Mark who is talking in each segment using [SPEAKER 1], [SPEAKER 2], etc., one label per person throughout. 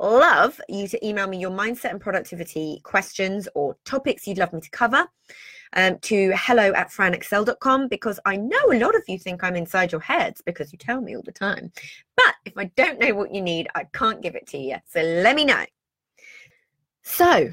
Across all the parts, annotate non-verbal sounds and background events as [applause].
[SPEAKER 1] love you to email me your mindset and productivity questions or topics you'd love me to cover um, to hello at franexcell.com because I know a lot of you think I'm inside your heads because you tell me all the time. But if I don't know what you need, I can't give it to you. So let me know. So,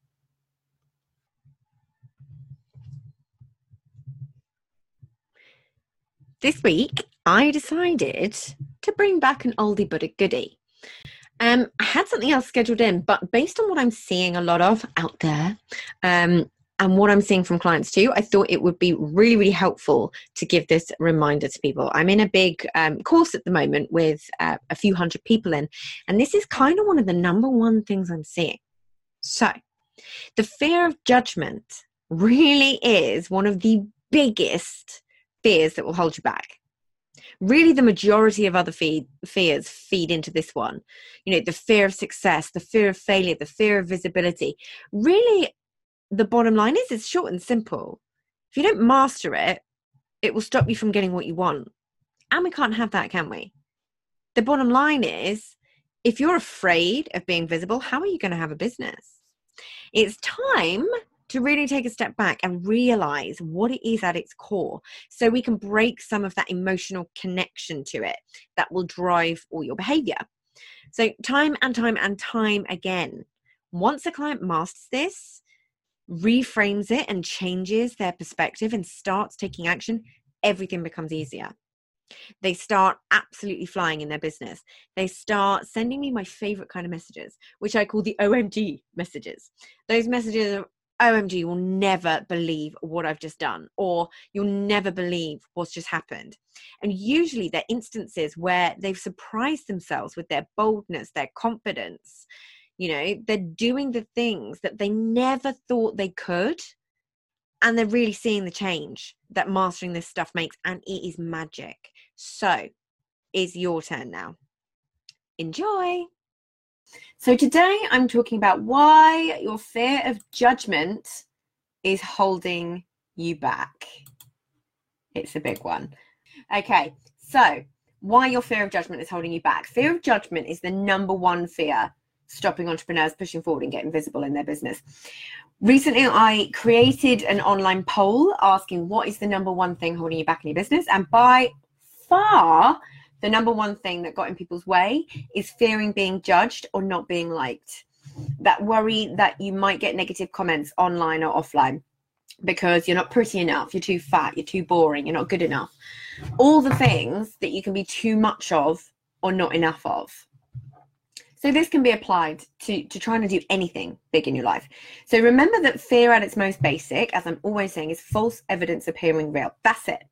[SPEAKER 1] This week I decided to bring back an oldie but a goodie. Um, I had something else scheduled in, but based on what I'm seeing a lot of out there, um, and what I'm seeing from clients too, I thought it would be really, really helpful to give this reminder to people. I'm in a big um, course at the moment with uh, a few hundred people in, and this is kind of one of the number one things I'm seeing. So, the fear of judgment really is one of the biggest fears that will hold you back. Really the majority of other feed, fears feed into this one. You know the fear of success the fear of failure the fear of visibility. Really the bottom line is it's short and simple. If you don't master it it will stop you from getting what you want. And we can't have that can we? The bottom line is if you're afraid of being visible how are you going to have a business? It's time to really take a step back and realize what it is at its core so we can break some of that emotional connection to it that will drive all your behavior. So, time and time and time again, once a client masters this, reframes it and changes their perspective and starts taking action, everything becomes easier. They start absolutely flying in their business. They start sending me my favorite kind of messages, which I call the OMG messages. Those messages OMG, you'll never believe what I've just done, or you'll never believe what's just happened. And usually, they're instances where they've surprised themselves with their boldness, their confidence. You know, they're doing the things that they never thought they could. And they're really seeing the change that mastering this stuff makes, and it is magic. So, it's your turn now. Enjoy. So today I'm talking about why your fear of judgment is holding you back. It's a big one. Okay, so why your fear of judgment is holding you back. Fear of judgment is the number one fear stopping entrepreneurs pushing forward and getting visible in their business. Recently, I created an online poll asking what is the number one thing holding you back in your business. And by far, the number one thing that got in people's way is fearing being judged or not being liked. That worry that you might get negative comments online or offline because you're not pretty enough, you're too fat, you're too boring, you're not good enough. All the things that you can be too much of or not enough of. So this can be applied to, to trying to do anything big in your life. So remember that fear at its most basic, as I'm always saying, is false evidence appearing real. That's it.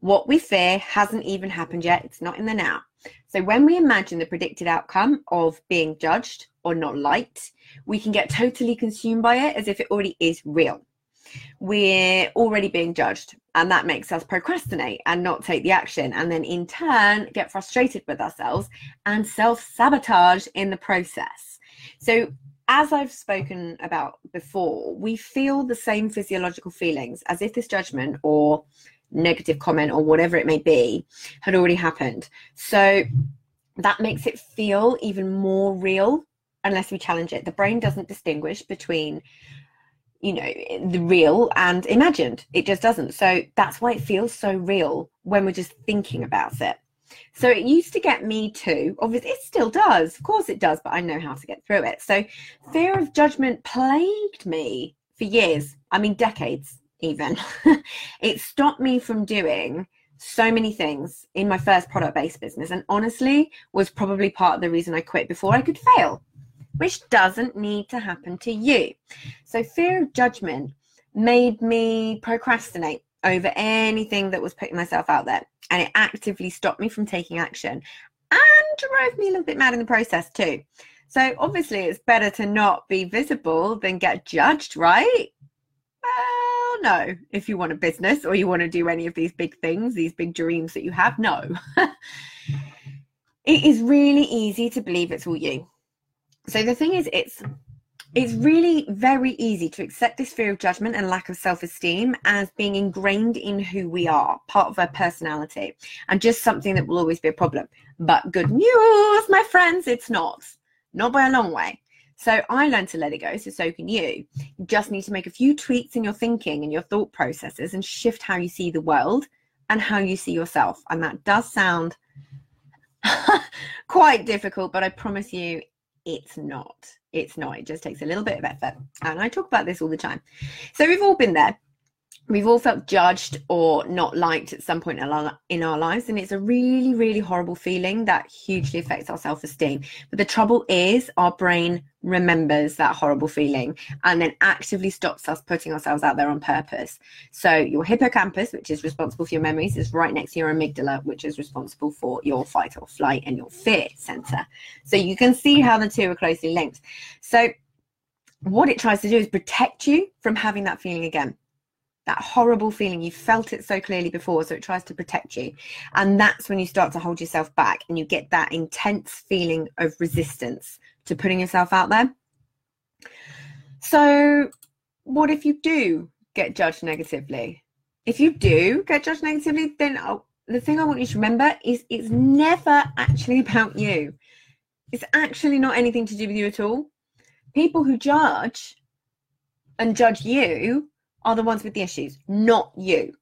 [SPEAKER 1] What we fear hasn't even happened yet, it's not in the now. So when we imagine the predicted outcome of being judged or not liked, we can get totally consumed by it as if it already is real. We're already being judged, and that makes us procrastinate and not take the action, and then in turn get frustrated with ourselves and self sabotage in the process. So, as I've spoken about before, we feel the same physiological feelings as if this judgment or negative comment or whatever it may be had already happened. So that makes it feel even more real unless we challenge it. The brain doesn't distinguish between you know the real and imagined it just doesn't so that's why it feels so real when we're just thinking about it so it used to get me too obviously it still does of course it does but i know how to get through it so fear of judgment plagued me for years i mean decades even [laughs] it stopped me from doing so many things in my first product based business and honestly was probably part of the reason i quit before i could fail which doesn't need to happen to you. So, fear of judgment made me procrastinate over anything that was putting myself out there. And it actively stopped me from taking action and drove me a little bit mad in the process, too. So, obviously, it's better to not be visible than get judged, right? Well, no. If you want a business or you want to do any of these big things, these big dreams that you have, no. [laughs] it is really easy to believe it's all you so the thing is it's it's really very easy to accept this fear of judgment and lack of self-esteem as being ingrained in who we are part of our personality and just something that will always be a problem but good news my friends it's not not by a long way so I learned to let it go, so so can you. You just need to make a few tweaks in your thinking and your thought processes and shift how you see the world and how you see yourself. And that does sound [laughs] quite difficult, but I promise you it's not. It's not. It just takes a little bit of effort. And I talk about this all the time. So we've all been there we've all felt judged or not liked at some point in our, lives and it's a really really horrible feeling that hugely affects our self-esteem. But the trouble is our brain remembers that horrible feeling and then actively stops us putting ourselves out there on purpose. So your hippocampus which is responsible for your memories is right next to your amygdala which is responsible for your fight or flight and your fear center. So you can see how the two are closely linked. So what it tries to do is protect you from having that feeling again that horrible feeling. You felt it so clearly before so it tries to protect you. And that's when you start to hold yourself back and you get that intense feeling of resistance to putting yourself out there. So what if you do get judged negatively? If you do get judged negatively then I'll, the thing i want you to remember is it's never actually [laughs] about you. It's actually not anything to do with you at all. People who judge and judge you are the ones with the issues, not you.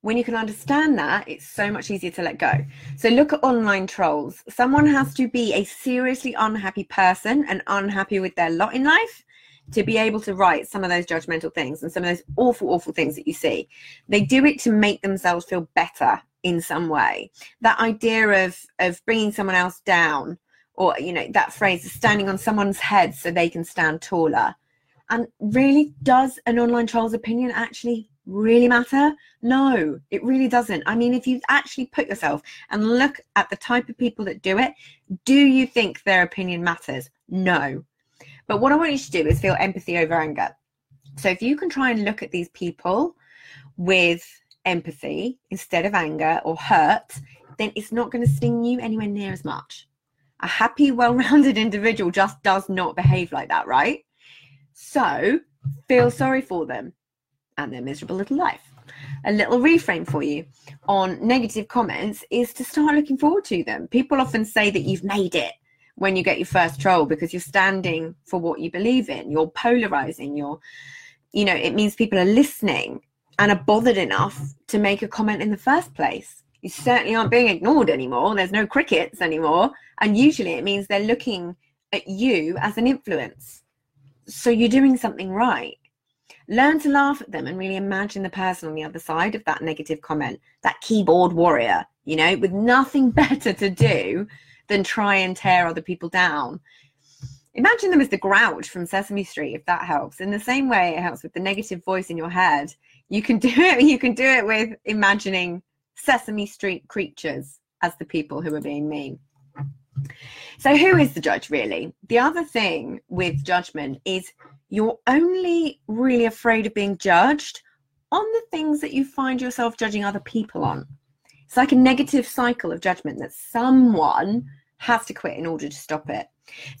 [SPEAKER 1] When you can understand that, it's so much easier to let go. So look at online trolls. Someone has to be a seriously unhappy person and unhappy with their lot in life to be able to write some of those judgmental things and some of those awful, awful things that you see. They do it to make themselves feel better in some way. That idea of of bringing someone else down, or you know that phrase, standing on someone's head so they can stand taller and really, does an online troll's opinion actually really matter? No, it really doesn't. I mean, if you actually put yourself and look at the type of people that do it, do you think their opinion matters? No. But what I want you to do is feel empathy over anger. So if you can try and look at these people with empathy instead of anger or hurt, then it's not going to sting you anywhere near as much. A happy, well rounded [laughs] individual just does not behave like that, right? So feel sorry for them and their miserable little life. A little reframe for you on negative comments is to start looking forward to them. People often say that you've made it when you get your first troll because you're standing for what you believe in, you're polarizing, you're, you know, it means people are listening and are bothered enough to make a comment in the first place. You certainly aren't being ignored anymore. There's no crickets anymore. And usually it means they're looking at you as an influence so you're doing something right. Learn to laugh at them and really imagine the person on the other side of that negative comment, that keyboard warrior, you know, with nothing [laughs] better to do than try and tear other people down. Imagine them as the grouch from Sesame Street, if that helps. In the same way it helps with the negative voice in your head, you can [laughs] do it. You can do it with imagining Sesame Street creatures as the people who are being mean. So, who is the judge really? The other thing with judgment is you're only really afraid of being judged on the things that you find yourself judging other people on. It's like a negative cycle of judgment that someone has to quit in order to stop it.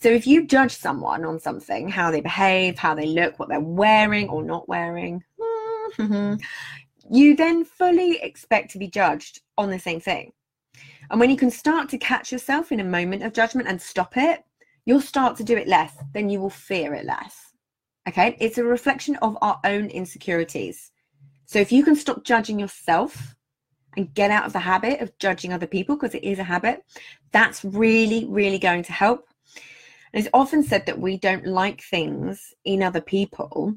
[SPEAKER 1] So, if you judge someone on something, how they behave, how they look, what they're wearing or not wearing, [laughs] you then fully expect to be judged on the same thing. And when you can start to catch yourself in a moment of judgment and stop it, you'll start to do it less, then you will fear it less. Okay, it's a reflection of our own insecurities. So if you can stop judging yourself and get out of the habit of judging other people, because it is a habit, that's really, really going to help. And it's often said that we don't like things in other people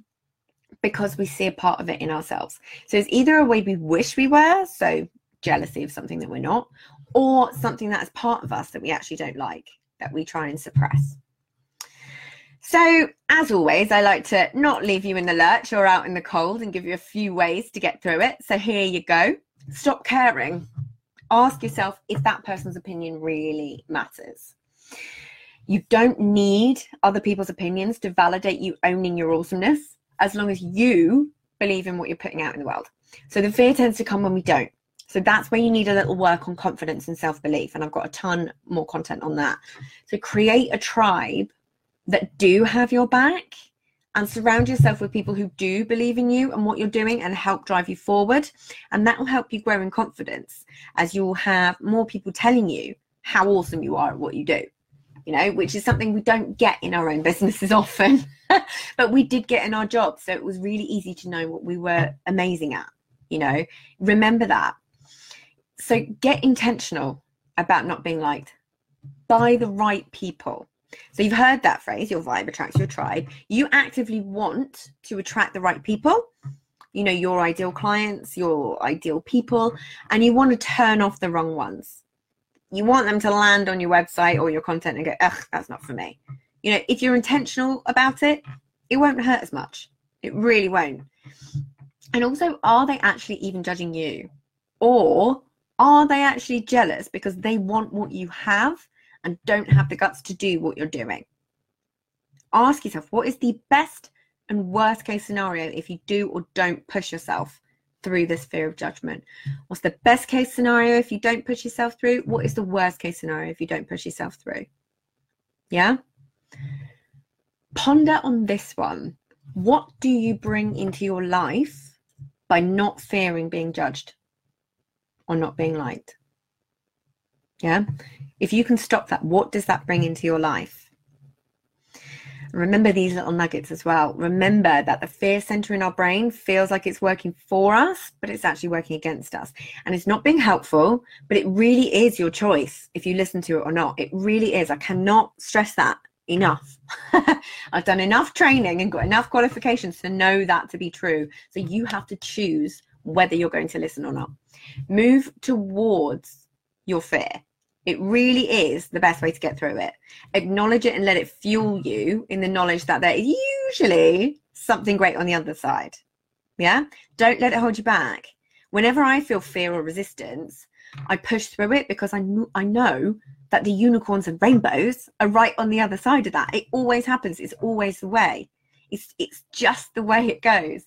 [SPEAKER 1] because we see a part of it in ourselves. So it's either a way we wish we were, so jealousy of something that we're not, or something that is part of us that we actually don't like, that we try and suppress. So, as always, I like to not leave you in the lurch or out in the cold and give you a few ways to get through it. So, here you go. Stop caring. Ask yourself if that person's opinion really matters. You don't need other people's opinions to validate you owning your awesomeness as long as you believe in what you're putting out in the world. So, the fear tends to come when we don't. So that's where you need a little work on confidence and self belief. And I've got a ton more content on that. So create a tribe that do have your back and surround yourself with people who do believe in you and what you're doing and help drive you forward. And that will help you grow in confidence as you'll have more people telling you how awesome you are at what you do, you know, which is something we don't get in our own businesses [laughs] often, but we did get in our jobs. So it was really easy to know what we were amazing at, you know, remember that so get intentional about not being liked by the right people. So you've heard that phrase, your vibe attracts your tribe. You actively want to attract the right people, you know, your ideal clients, your ideal people, and you want to turn off the wrong ones. You want them to land on your website or your content and go, ugh, that's not for me. You know, if you're intentional about it, it won't hurt as much. It really won't. And also, are they actually even judging you? Or are they actually jealous because they want what you have and don't have the guts to do what you're doing? Ask yourself what is the best and worst case scenario if you do or don't push yourself through this fear of judgment? What's the best case scenario if you don't push yourself through? What is the worst case scenario if you don't push yourself through? Yeah? Ponder on this one. What do you bring into your life by not fearing being judged? Or not being mm. liked. Yeah. If you can stop that, what does that bring into your life? Remember these little nuggets as well. Remember that the fear center in our brain feels like it's working for us, but it's actually working against us. And it's not being helpful, but it really is your choice if you listen to it or not. It really is. I cannot stress that enough. [laughs] I've done enough training and got enough qualifications to know that to be true. So you have to choose whether you're going to listen or not. Move towards your fear. It really is the best way to get through it. Acknowledge it and let it fuel you in the knowledge that there is usually something great on the other side. Yeah? Don't let it hold you back. Whenever I feel fear or resistance, I push through it because I, I know that the unicorns and rainbows are right on the other side of that. It always happens. It's always the way. It's, it's just the way it goes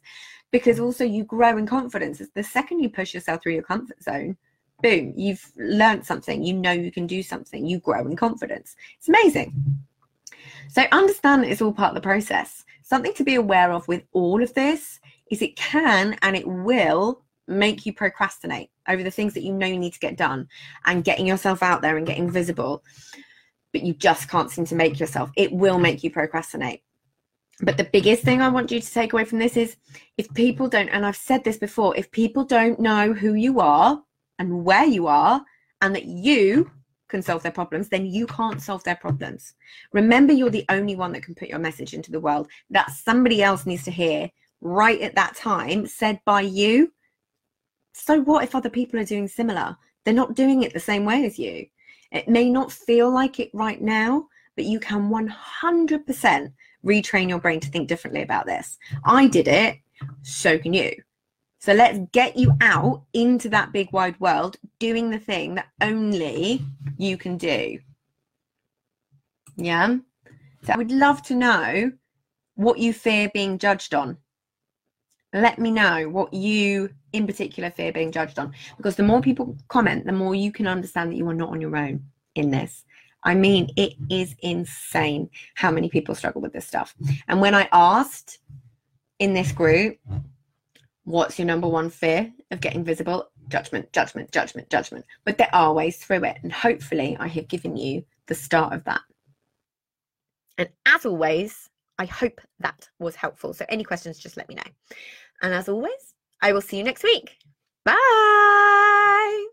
[SPEAKER 1] because also you grow in confidence. The second you push yourself through your comfort zone, boom, you've learned something. You know you can do something. You grow in confidence. It's amazing. So understand it's all part of the process. Something to be aware of with all of this is it can and it will make you procrastinate over the things that you know you need to get done and getting yourself out there and getting visible but you just can't seem to make yourself it will make you procrastinate but the biggest thing I want you to take away from this is if people don't, and I've said this before, if people don't know who you are and where you are, and that you can solve their problems, then you can't solve their problems. Remember, you're the only one that can put your message into the world that somebody else needs to hear right at that time, said by you. So, what if other people are doing similar? They're not doing it the same way as you. It may not feel like it right now, but you can 100% retrain your brain to think differently about this. I did it, so can you. So let's get you out into that big wide world doing the thing that only you can do. Yeah. So I would love to know what you fear being judged on. Let me know what you in particular fear being judged on because the more people comment, the more you can understand that you are not on your own in this. I mean, it is insane how many people struggle with this stuff. And when I asked in this group, What's your number one fear of getting visible? Judgment, judgment, judgment, judgment. But there are ways through it. And hopefully, I have given you the start of that. And as always, I hope that was helpful. So, any questions, just let me know. And as always, I will see you next week. Bye.